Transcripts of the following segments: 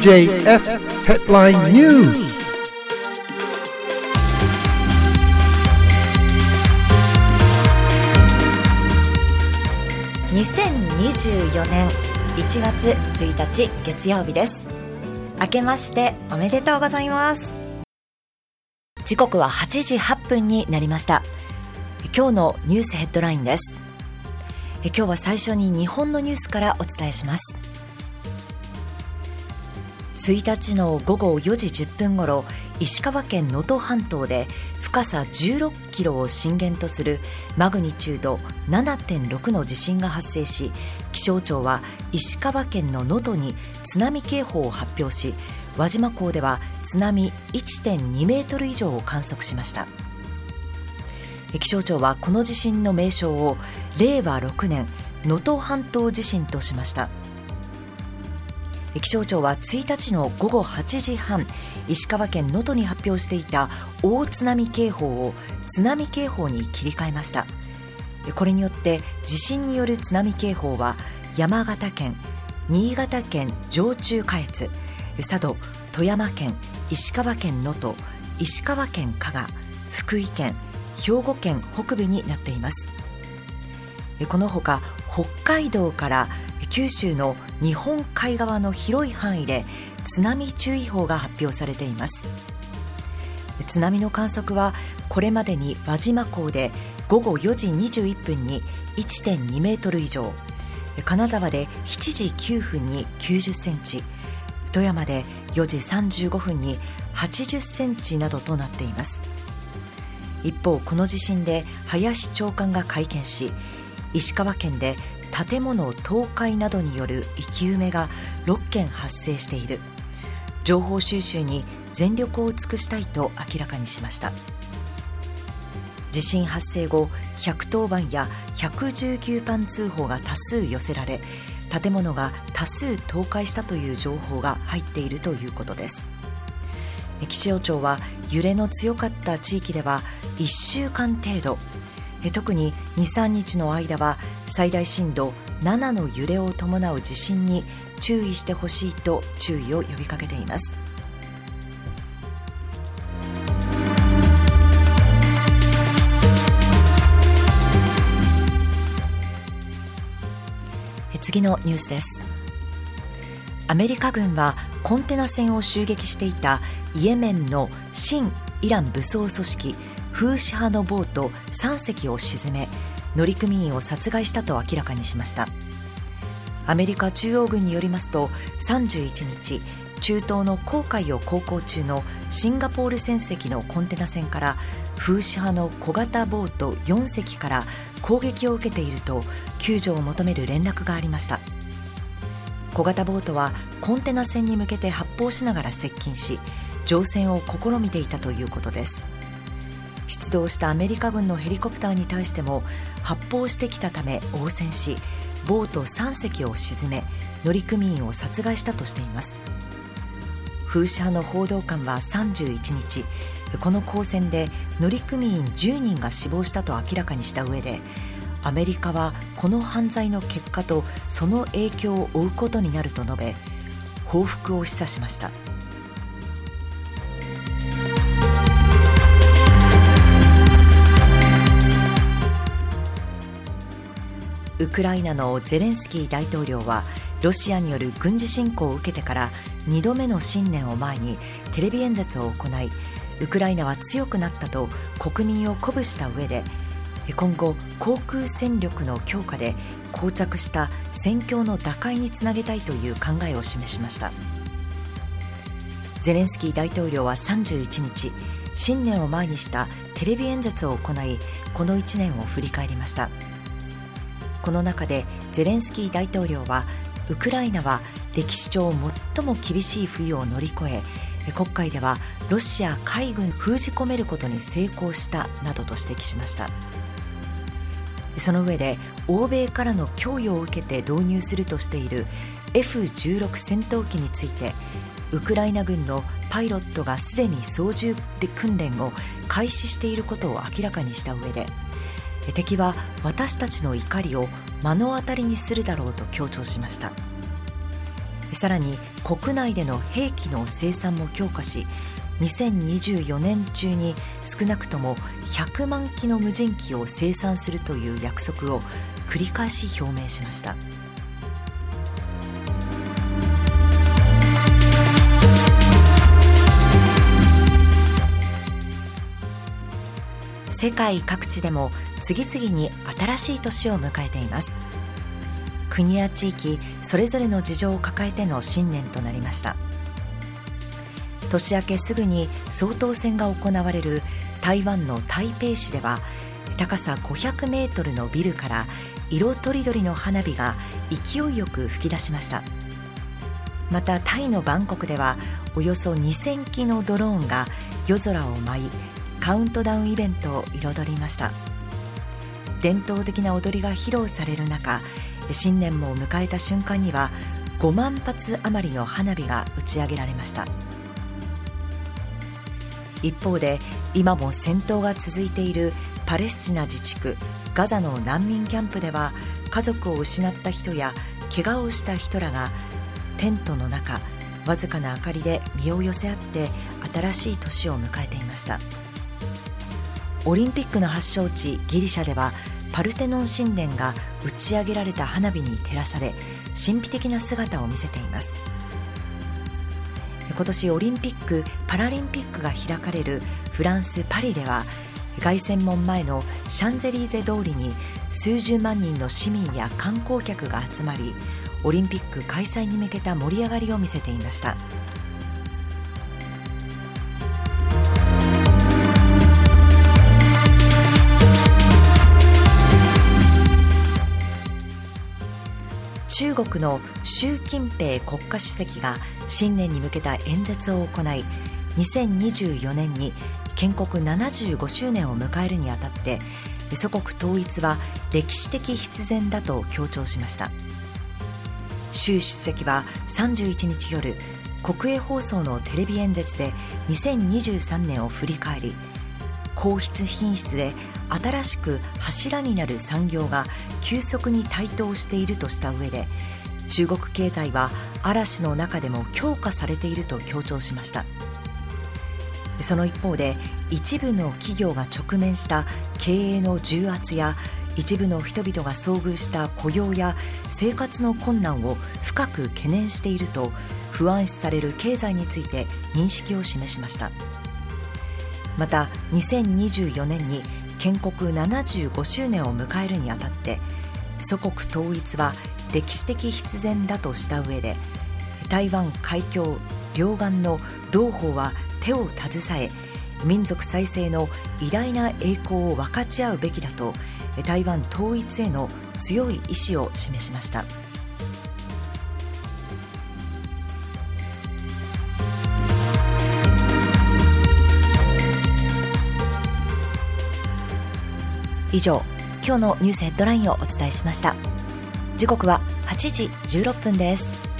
TJS Headline News. 2024年1月1日月曜日です。明けましておめでとうございます。時刻は8時8分になりました。今日のニュースヘッドラインです。今日は最初に日本のニュースからお伝えします。1日の午後4時10分ごろ石川県能登半島で深さ16キロを震源とするマグニチュード7.6の地震が発生し気象庁は石川県の能登に津波警報を発表し輪島港では津波1.2メートル以上を観測しました。気象庁はこの地震の名称を令和6年能登半島地震としました。気象庁は1日の午後8時半石川県能登に発表していた大津波警報を津波警報に切り替えました。これによって地震による津波警報は山形県新潟県上中下越佐渡富山県石川県能登石川県加賀福井県兵庫県北部になっています。このほか北海道から九州の日本海側の広い範囲で津波注意報が発表されています。津波の観測はこれまでに輪島港で午後4時21分に1.2メートル以上金沢で7時9分に90センチ富山で4時35分に80センチなどとなっています。一方この地震で林長官が会見し石川県で建物倒壊などによる生き埋めが6件発生している。情報収集に全力を尽くしたいと明らかにしました。地震発生後110番や119番通報が多数寄せられ建物が多数倒壊したという情報が入っているということです。気象庁は揺れの強かった地域では1週間程度特に23日の間は最大震度7の揺れを伴う地震に注意してほしいと注意を呼びかけています。次のニュースです。アメリカ軍はコンテナ船を襲撃していたイエメンの新イラン武装組織フーシ派のボート3隻を沈め乗組員を殺害したと明らかにしました。アメリカ中央軍によりますと31日中東の航海を航行中のシンガポール船籍のコンテナ船から風刺派の小型ボート4隻から攻撃を受けていると救助を求める連絡がありました。小型ボートはコンテナ船に向けて発砲しながら接近し乗船を試みていたということです。出動したアメリカ軍のヘリコプターに対しても発砲してきたため応戦しボート3隻を沈め乗組員を殺害したとしています。風刺派の報道官は31日この交戦で乗組員10人が死亡したと明らかにした上でアメリカはこの犯罪の結果とその影響を負うことになると述べ報復を示唆しました。ウクライナのゼレンスキー大統領はロシアによる軍事侵攻を受けてから2度目の新年を前にテレビ演説を行いウクライナは強くなったと国民を鼓舞した上で今後航空戦力の強化で膠着した戦況の打開につなげたいという考えを示しました。ゼレンスキー大統領は31日新年を前にしたテレビ演説を行いこの1年を振り返りました。この中でゼレンスキー大統領はウクライナは歴史上最も厳しい冬を乗り越え国会ではロシア海軍封じ込めることに成功したなどと指摘しました。その上で欧米からの供与を受けて導入するとしている F16 戦闘機についてウクライナ軍のパイロットがすでに操縦訓練を開始していることを明らかにした上で敵は私たちの怒りを目の当たりにするだろうと強調しました。さらに国内での兵器の生産も強化し2024年中に少なくとも100万機の無人機を生産するという約束を繰り返し表明しました。世界各地でも次々に新しい年を迎えています。国や地域それぞれの事情を抱えての新年となりました。年明けすぐに総統選が行われる台湾の台北市では高さ500メートルのビルから色とりどりの花火が勢いよく噴き出しました。またタイのバンコクではおよそ2000機のドローンが夜空を舞いカウントダウンイベントを彩りました。伝統的な踊りが披露される中新年も迎えた瞬間には5万発余りの花火が打ち上げられました。一方で今も戦闘が続いているパレスチナ自治区ガザの難民キャンプでは家族を失った人や怪我をした人らがテントの中わずかな明かりで身を寄せ合って新しい年を迎えていました。オリンピックの発祥地ギリシャではパルテノン神殿が打ち上げられた花火に照らされ神秘的な姿を見せています。今年オリンピック・パラリンピックが開かれるフランス・パリでは凱旋門前のシャンゼリーゼ通りに数十万人の市民や観光客が集まりオリンピック開催に向けた盛り上がりを見せていました。国の習近平国家主席が新年に向けた演説を行い2024年に建国75周年を迎えるにあたって祖国統一は歴史的必然だと強調しました。習主席は31日夜国営放送のテレビ演説で2023年を振り返り高質品質で新しく柱になる産業が急速に台頭しているとした上で中国経済は嵐の中でも強化されていると強調しました。その一方で一部の企業が直面した経営の重圧や一部の人々が遭遇した雇用や生活の困難を深く懸念していると不安視される経済について認識を示しました。また2024年に建国75周年を迎えるにあたって祖国統一は歴史的必然だとした上で台湾海峡両岸の同胞は手を携え民族再生の偉大な栄光を分かち合うべきだと台湾統一への強い意志を示しました。以上今日のニュースヘッドラインをお伝えしました時刻は8時16分です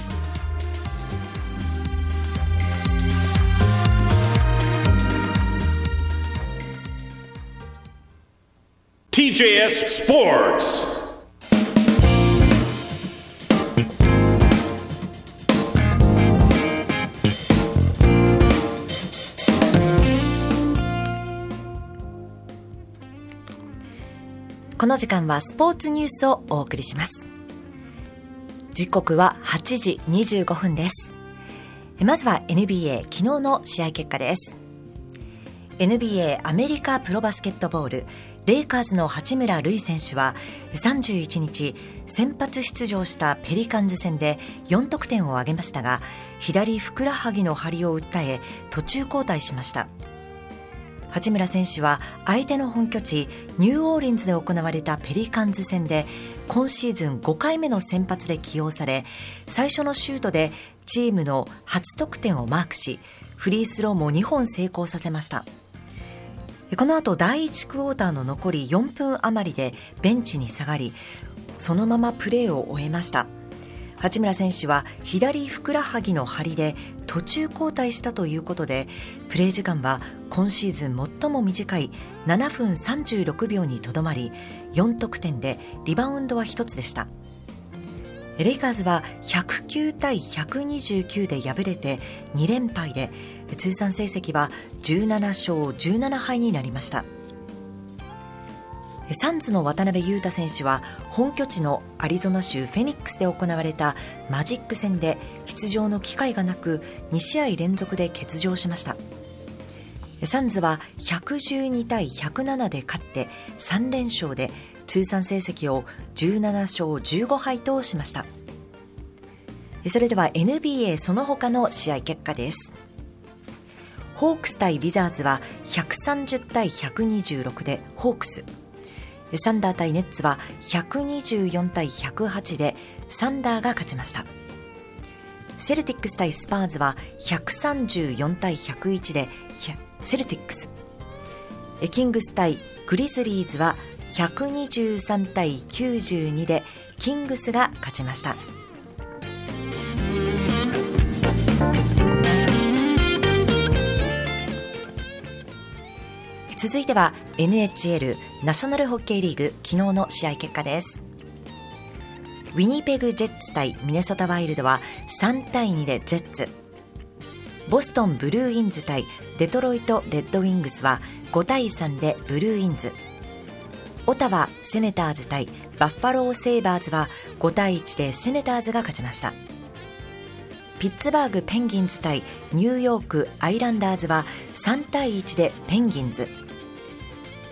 TJS Sports. の時間はスポーツニュースをお送りします。時刻は8時25分です。まずは NBA 昨日の試合結果です。NBA アメリカプロバスケットボールレイカーズの八村塁選手は31日先発出場したペリカンズ戦で4得点を挙げましたが左ふくらはぎの張りを訴え途中交代しました。八村選手は相手の本拠地ニューオーリンズで行われたペリカンズ戦で今シーズン5回目の先発で起用され最初のシュートでチームの初得点をマークしフリースローも2本成功させました。この後第1クォーターの残り4分余りでベンチに下がりそのままプレーを終えました。八村選手は左ふくらはぎの張りで途中交代したということでプレー時間は今シーズン最も短い7分36秒にとどまり4得点でリバウンドは1つでした。レイカーズは109対129で敗れて2連敗で通算成績は17勝17敗になりました。サンズの渡辺裕太選手は本拠地のアリゾナ州フェニックスで行われたマジック戦で出場の機会がなく2試合連続で欠場しました。サンズは112対107で勝って3連勝で通算成績を17勝15敗としました。それでは NBA その他の試合結果です。ホークス対ビザーズは130対126でホークス。サンダー対ネッツは124対108でサンダーが勝ちました。セルティックス対スパーズは134対101でセルティックス。キングス対グリズリーズは123対92でキングスが勝ちました。続いては NHL ナショナルホッケーリーグ昨日の試合結果です。ウィニペグジェッツ対ミネソタワイルドは3対2でジェッツ。ボストンブルーインズ対デトロイトレッドウィングスは5対3でブルーインズ。オタワセネターズ対バッファローセイバーズは5対1でセネターズが勝ちました。ピッツバーグペンギンズ対ニューヨークアイランダーズは3対1でペンギンズ。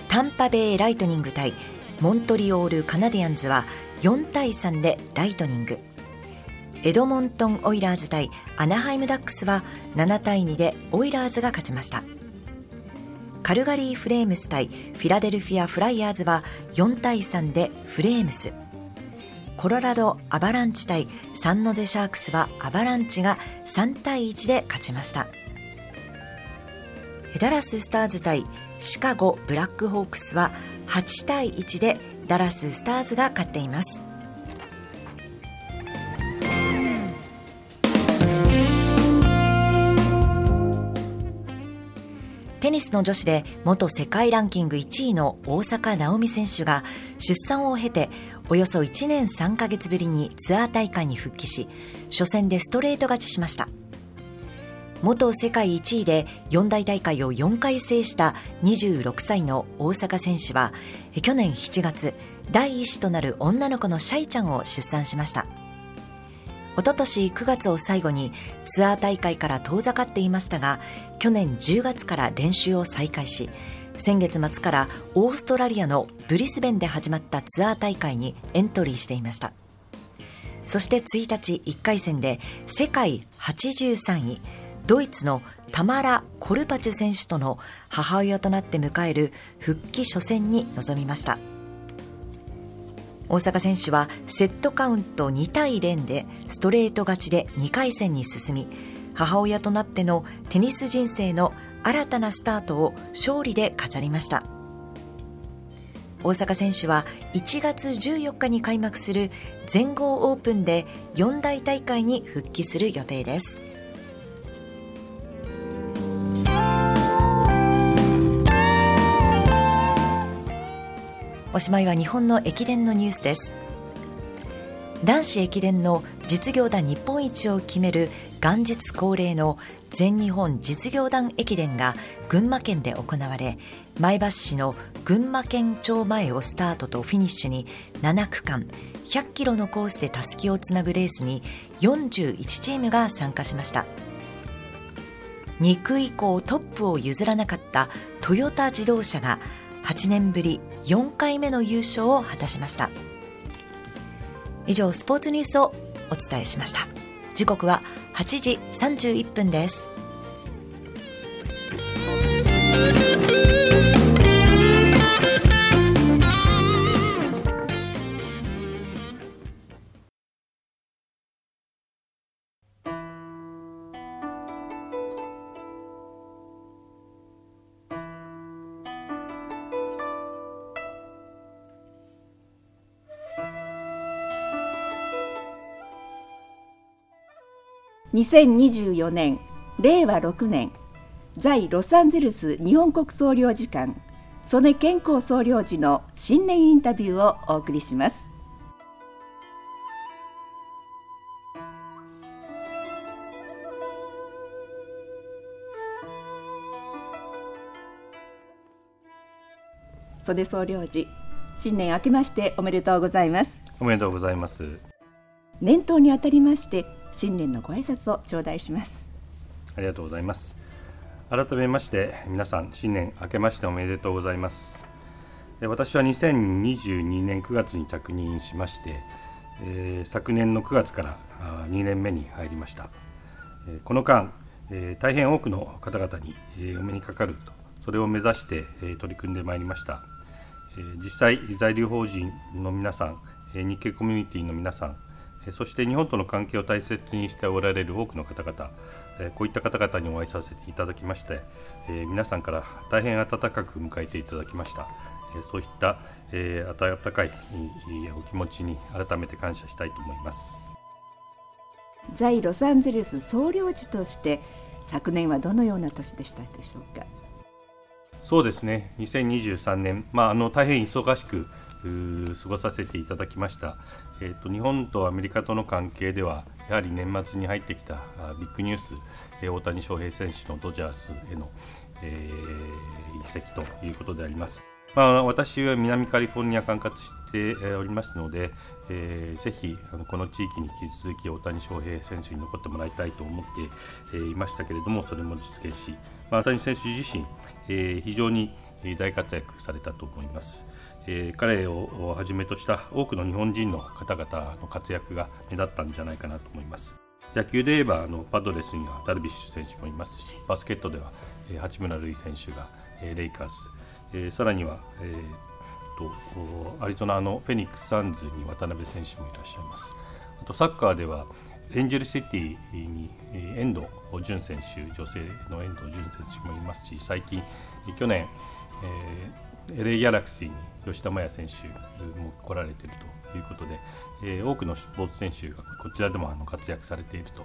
タンパベイライトニング対モントリオールカナディアンズは4対3でライトニング。エドモントン・オイラーズ対アナハイムダックスは7対2でオイラーズが勝ちました。カルガリー・フレームス対フィラデルフィア・フライヤーズは4対3でフレームス。コロラド・アバランチ対サンノゼ・シャークスはアバランチが3対1で勝ちました。ダラス・スターズ対シカゴ・ブラックホークスは8対1でダラス・スターズが勝っています。テニスの女子で元世界ランキング1位の大坂なおみ選手が出産を経ておよそ1年3ヶ月ぶりにツアー大会に復帰し初戦でストレート勝ちしました。元世界1位で四大大会を4回制した26歳の大坂選手は去年7月第一子となる女の子のシャイちゃんを出産しました。おととし9月を最後にツアー大会から遠ざかっていましたが去年10月から練習を再開し先月末からオーストラリアのブリスベンで始まったツアー大会にエントリーしていました。そして1日1回戦で世界83位ドイツのタマラ・コルパチュ選手との母親となって迎える復帰初戦に臨みました。大坂選手はセットカウント2対0でストレート勝ちで2回戦に進み母親となってのテニス人生の新たなスタートを勝利で飾りました。大坂選手は1月14日に開幕する全豪オープンで四大大会に復帰する予定です。おしまいは日本の駅伝のニュースです。男子駅伝の実業団日本一を決める元日恒例の全日本実業団駅伝が群馬県で行われ前橋市の群馬県庁前をスタートとフィニッシュに7区間100キロのコースでたすきをつなぐレースに41チームが参加しました。2区以降トップを譲らなかったトヨタ自動車が8年ぶり4回目の優勝を果たしました。以上スポーツニュースをお伝えしました。時刻は8時31分です。2024年令和6年在ロサンゼルス日本国総領事館曽根健康総領事の新年インタビューをお送りします。曽根総領事新年明けましておめでとうございます。おめでとうございます。年頭にあたりまして新年のご挨拶を頂戴します。ありがとうございます。改めまして皆さん新年明けましておめでとうございます。私は2022年9月に着任しまして、えー、昨年の9月から2年目に入りました。この間、えー、大変多くの方々に、えー、お目にかかるとそれを目指して、えー、取り組んでまいりました。実際在留邦人の皆さん日系コミュニティの皆さんそして日本との関係を大切にしておられる多くの方々こういった方々にお会いさせていただきまして皆さんから大変温かく迎えていただきました。そういった温かいお気持ちに改めて感謝したいと思います。在ロサンゼルス総領事として昨年はどのような年でしたでしょうか？そうですね。2023年、まあ、あの大変忙しく過ごさせていただきました、えーと、日本とアメリカとの関係ではやはり年末に入ってきたビッグニュース、えー、大谷翔平選手のドジャースへの、えー、移籍ということであります。まあ、私は南カリフォルニア管轄しておりますので、えー、ぜひあのこの地域に引き続き大谷翔平選手に残ってもらいたいと思っていましたけれどもそれも実現し、まあ、谷選手自身、えー、非常に大活躍されたと思います。えー、彼をはじめとした多くの日本人の方々の活躍が目立ったんじゃないかなと思います。野球で言えばあのパドレスにはダルビッシュ選手もいますしバスケットでは、えー、八村塁選手が、えー、レイカーズ、えー、さらには、えー、とアリゾナのフェニックス・サンズに渡辺選手もいらっしゃいますあとサッカーではエンジェルシティに遠藤純選手女性の遠藤純選手もいますし最近去年、えー、LA ギャラクシーに吉田麻也選手も来られているということで、えー、多くのスポーツ選手がこちらでもあの活躍されていると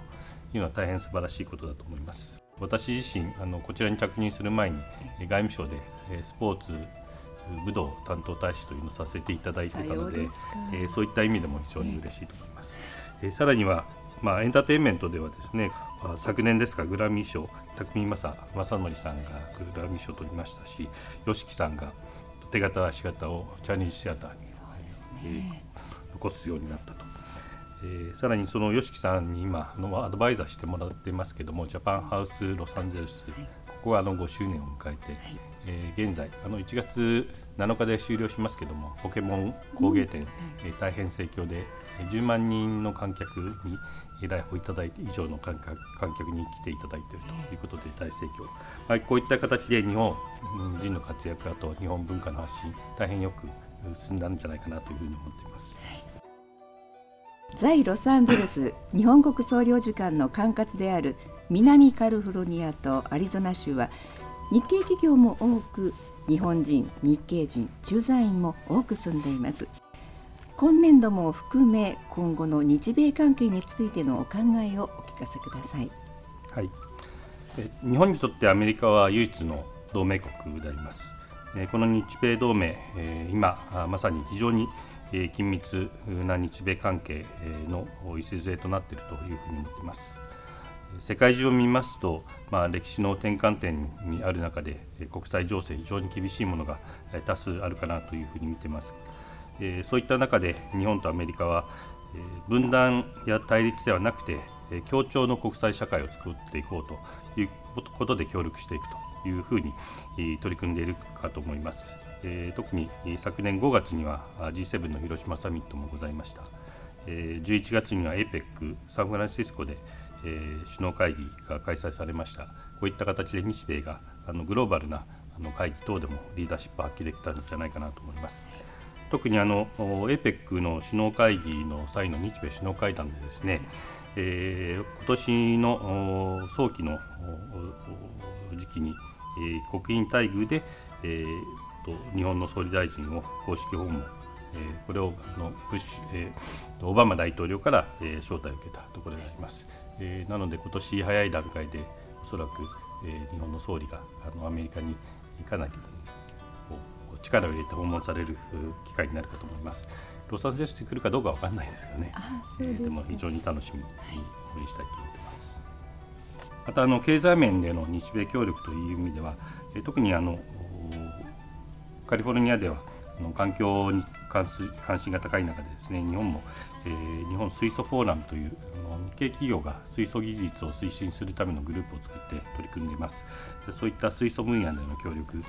いうのは大変素晴らしいことだと思います。私自身あのこちらに着任する前に外務省でスポーツ武道担当大使というのをさせていただいていたのでえそういった意味でも非常に嬉しいと思います。えさらにはまあ、エンターテインメントではですね昨年ですがグラミー賞匠正正則さんがグラミー賞を取りましたし YOSHIKI さんが手形足形をチャイニーズシアターに、ね、残すようになったと。えー、さらにその YOSHIKI さんに今のアドバイザーしてもらってますけどもジャパンハウスロサンゼルスここはあの5周年を迎えて、えー、現在あの1月7日で終了しますけどもポケモン工芸展、えー、大変盛況で10万人の観客に来訪いただいて以上の観客観客に来ていただいているということで大盛況、まあ、こういった形で日本人の活躍あと日本文化の発信大変よく進んだんじゃないかなというふうに思っています。在ロサンゼルス日本国総領事館の管轄である南カリフォルニアとアリゾナ州は日系企業も多く日本人日系人駐在員も多く住んでいます今年度も含め今後の日米関係についてのお考えをお聞かせください。はい、日本にとってアメリカは唯一の同盟国であります。この日米同盟、今まさに非常に緊密な日米関係の礎となっているというふうに思っています。世界中を見ますと、まあ、歴史の転換点にある中で国際情勢非常に厳しいものが多数あるかなというふうに見ています。えそういった中で日本とアメリカは、え分断や対立ではなくて、え協調の国際社会を作っていこうということで協力していくというふうに、え取り組んでいるかと思います。え特に昨年5月には G7 の広島サミットもございました。え11月には APEC サンフランシスコで、首脳会議が開催されました。こういった形で日米があのグローバルなあの会議等でもリーダーシップを発揮できたんじゃないかなと思います。特にあの APEC の首脳会議の際の日米首脳会談でですね、えー、今年の早期の時期に、えー、国賓待遇で、えーと、日本の総理大臣を公式訪問、えー、これをあのブッシュ、えー、オバマ大統領から、えー、招待を受けたところであります。えー、なので今年早い段階でおそらく、えー、日本の総理があのアメリカにかなり力を入れて訪問される機会になるかと思います。ロサンゼルスに来るかどうかわかんないですがね。でねえー、でも非常に楽しみに応援したいと思ってます。またあの経済面での日米協力という意味では、えー、特にあのカリフォルニアでは環境に関す関心が高い中でですね日本も、えー、日本水素フォーラムという日系企業が水素技術を推進するためのグループを作って取り組んでいますそういった水素分野での協力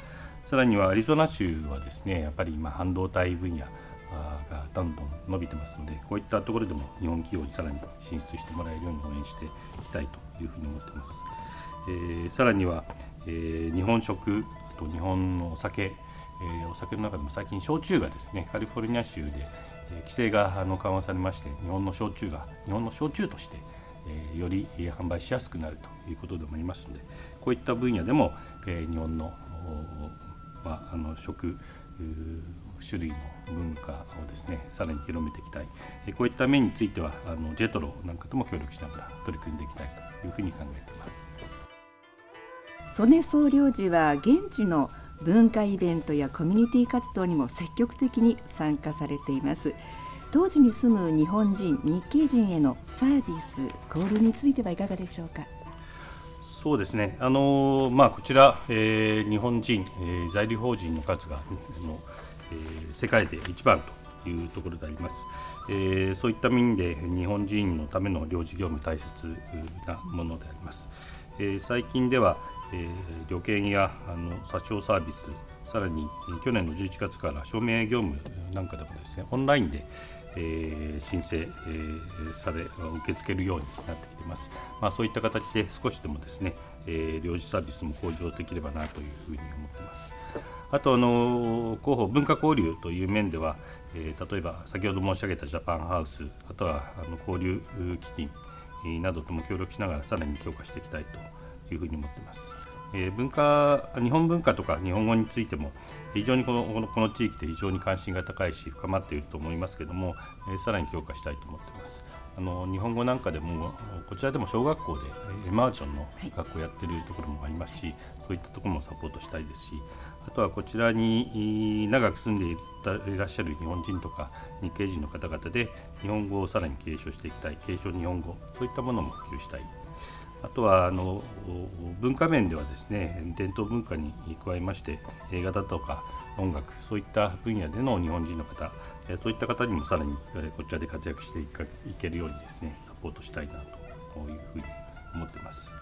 さらにはアリゾナ州はですねやっぱり今半導体分野がどんどん伸びてますのでこういったところでも日本企業にさらに進出してもらえるように応援していきたいというふうに思ってます、えー、さらには、えー、日本食と日本のお酒えー、お酒の中でも最近焼酎がですねカリフォルニア州で、えー、規制があの緩和されまして日本の焼酎が日本の焼酎として、え、より販売しやすくなるということでもありますのでこういった分野でも、え、日本の,、まあ、あの食種類の文化をですねさらに広めていきたい、えこういった面についてはあのジェトロなんかとも協力しながら取り組んでいきたいというふうに考えています。曽根総領事は現地の文化イベントやコミュニティ活動にも積極的に参加されています。当時に住む日本人日系人へのサービス交流についてはいかがでしょうか？そうですね、あのまあ、こちら、えー、日本人、えー、在留邦人の数があの、えー、世界で一番というところであります、えー、そういった面で日本人のための領事業務大切なものであります、えー、最近では、えー、旅券やあの査証サービスさらに去年の11月から証明業務なんかでもですねオンラインで、えー、申請、えー、され受け付けるようになってきています、まあ、そういった形で少しでもですね、えー、領事サービスも向上できればなというふうに思っていますあとあの広報文化交流という面では、えー、例えば先ほど申し上げたジャパンハウスあとはあの交流基金などとも協力しながらさらに強化していきたいというふうに思っています。えー、文化日本文化とか日本語についても非常にこのこの地域で非常に関心が高いし深まっていると思いますけれども、えー、さらに強化したいと思っています。あの日本語なんかでもこちらでも小学校でエマージョンの学校やってるところもありますし、はい、そういったところもサポートしたいですしあとはこちらに長く住んでいらっしゃる日本人とか日系人の方々で日本語をさらに継承していきたい。継承日本語。そういったものも普及したいあとはあの文化面ではですね伝統文化に加えまして映画だとか音楽そういった分野での日本人の方そういった方にもさらにこちらで活躍していけるようにですねサポートしたいなというふうに思ってます。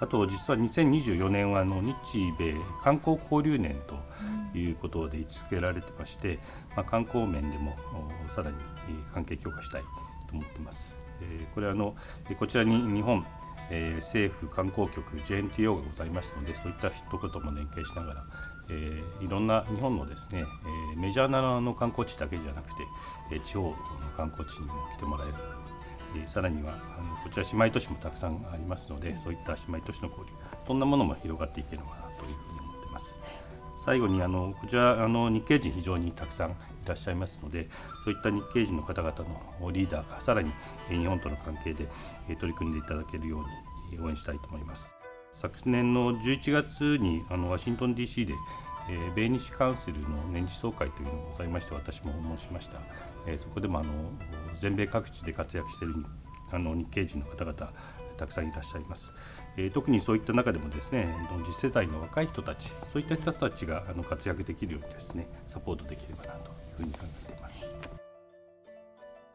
あと実は2024年はあの日米観光交流年ということで位置づけられてまして、まあ、観光面でもさらに関係強化したいと思ってます。これはあのこちらに日本えー、政府観光局 JNTO がございますのでそういったとことも連携しながら、えー、いろんな日本のですね、えー、メジャーなの観光地だけじゃなくて、え、地方の観光地にも来てもらえるえー、さらにはあのこちら姉妹都市もたくさんありますのでそういった姉妹都市の交流そんなものも広がっていければなというふうに思っています。最後にあのこちらあの日系人非常にたくさんらっしゃいますのでそういった日系人の方々のリーダーがさらに日本との関係で取り組んでいただけるように応援したいと思います。昨年の11月にあのワシントン DC でえー、米日カウンシルの年次総会というのがございまして私も訪問しました、えー、そこでもあの全米各地で活躍しているあの日系人の方々たくさんいらっしゃいます、えー、特にそういった中でもですね次世代の若い人たちそういった人たちがあの活躍できるようにですねサポートできればなというふうに考えています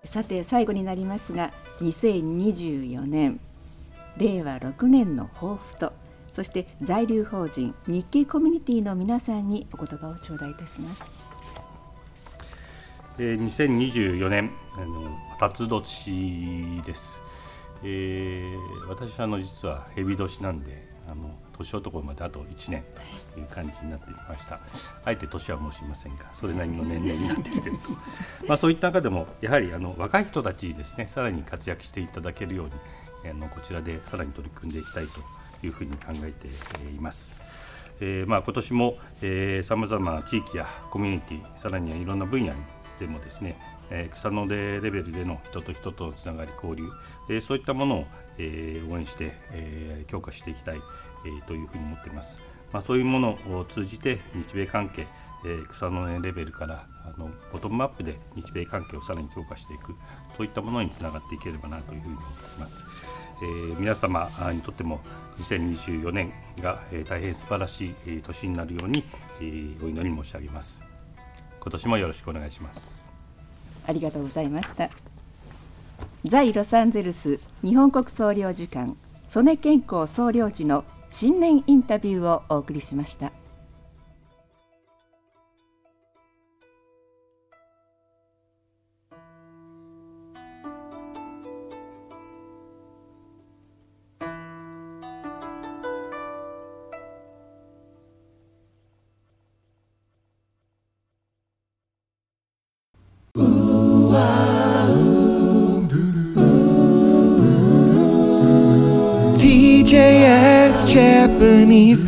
さて最後になりますが2024年令和6年の抱負とそして在留邦人日系コミュニティの皆さんにお言葉を頂戴いたします。えー、2024年あの辰年です。えー、私あの実は蛇年なんであの年男まであと1年という感じになってきましたあえて年は申しませんがそれなりの年齢になってきているとまあそういった中でもやはりあの若い人たちですねさらに活躍していただけるようにあのこちらでさらに取り組んでいきたいというふうに考えています。えー、まあ今年もさまざまな地域やコミュニティさらにはいろんな分野でもですねえ草の根レベルでの人と人とのつながり交流、えそういったものを、え応援して、え強化していきたい、えというふうに思っています。まあ、そういうものを通じて日米関係、え草の根レベルからあのボトムアップで日米関係をさらに強化していくそういったものにつながっていければなというふうに思っています、えー、皆様にとっても2024年が、え大変素晴らしい年になるように、えお祈り申し上げます。今年もよろしくお願いします。ありがとうございました。在ロサンゼルス日本国総領事館曽根健康総領事の新年インタビューをお送りしました。ruins.